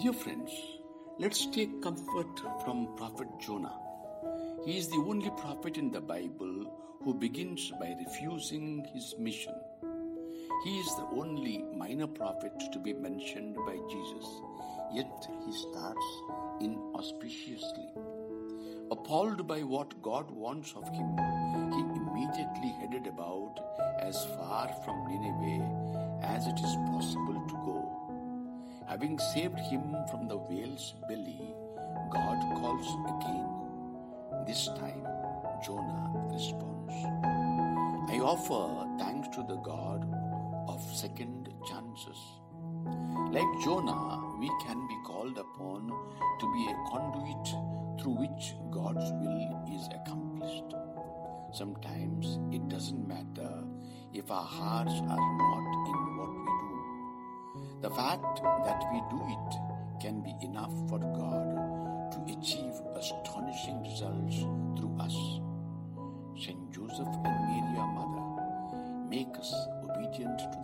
Dear friends, let's take comfort from Prophet Jonah. He is the only prophet in the Bible who begins by refusing his mission. He is the only minor prophet to be mentioned by Jesus, yet he starts inauspiciously. Appalled by what God wants of him, he immediately headed about as far from Nineveh as it is possible. Having saved him from the whale's belly, God calls again. This time, Jonah responds. I offer thanks to the God of second chances. Like Jonah, we can be called upon to be a conduit through which God's will is accomplished. Sometimes it doesn't matter if our hearts are The fact that we do it can be enough for God to achieve astonishing results through us. Saint Joseph and our mother, make us obedient to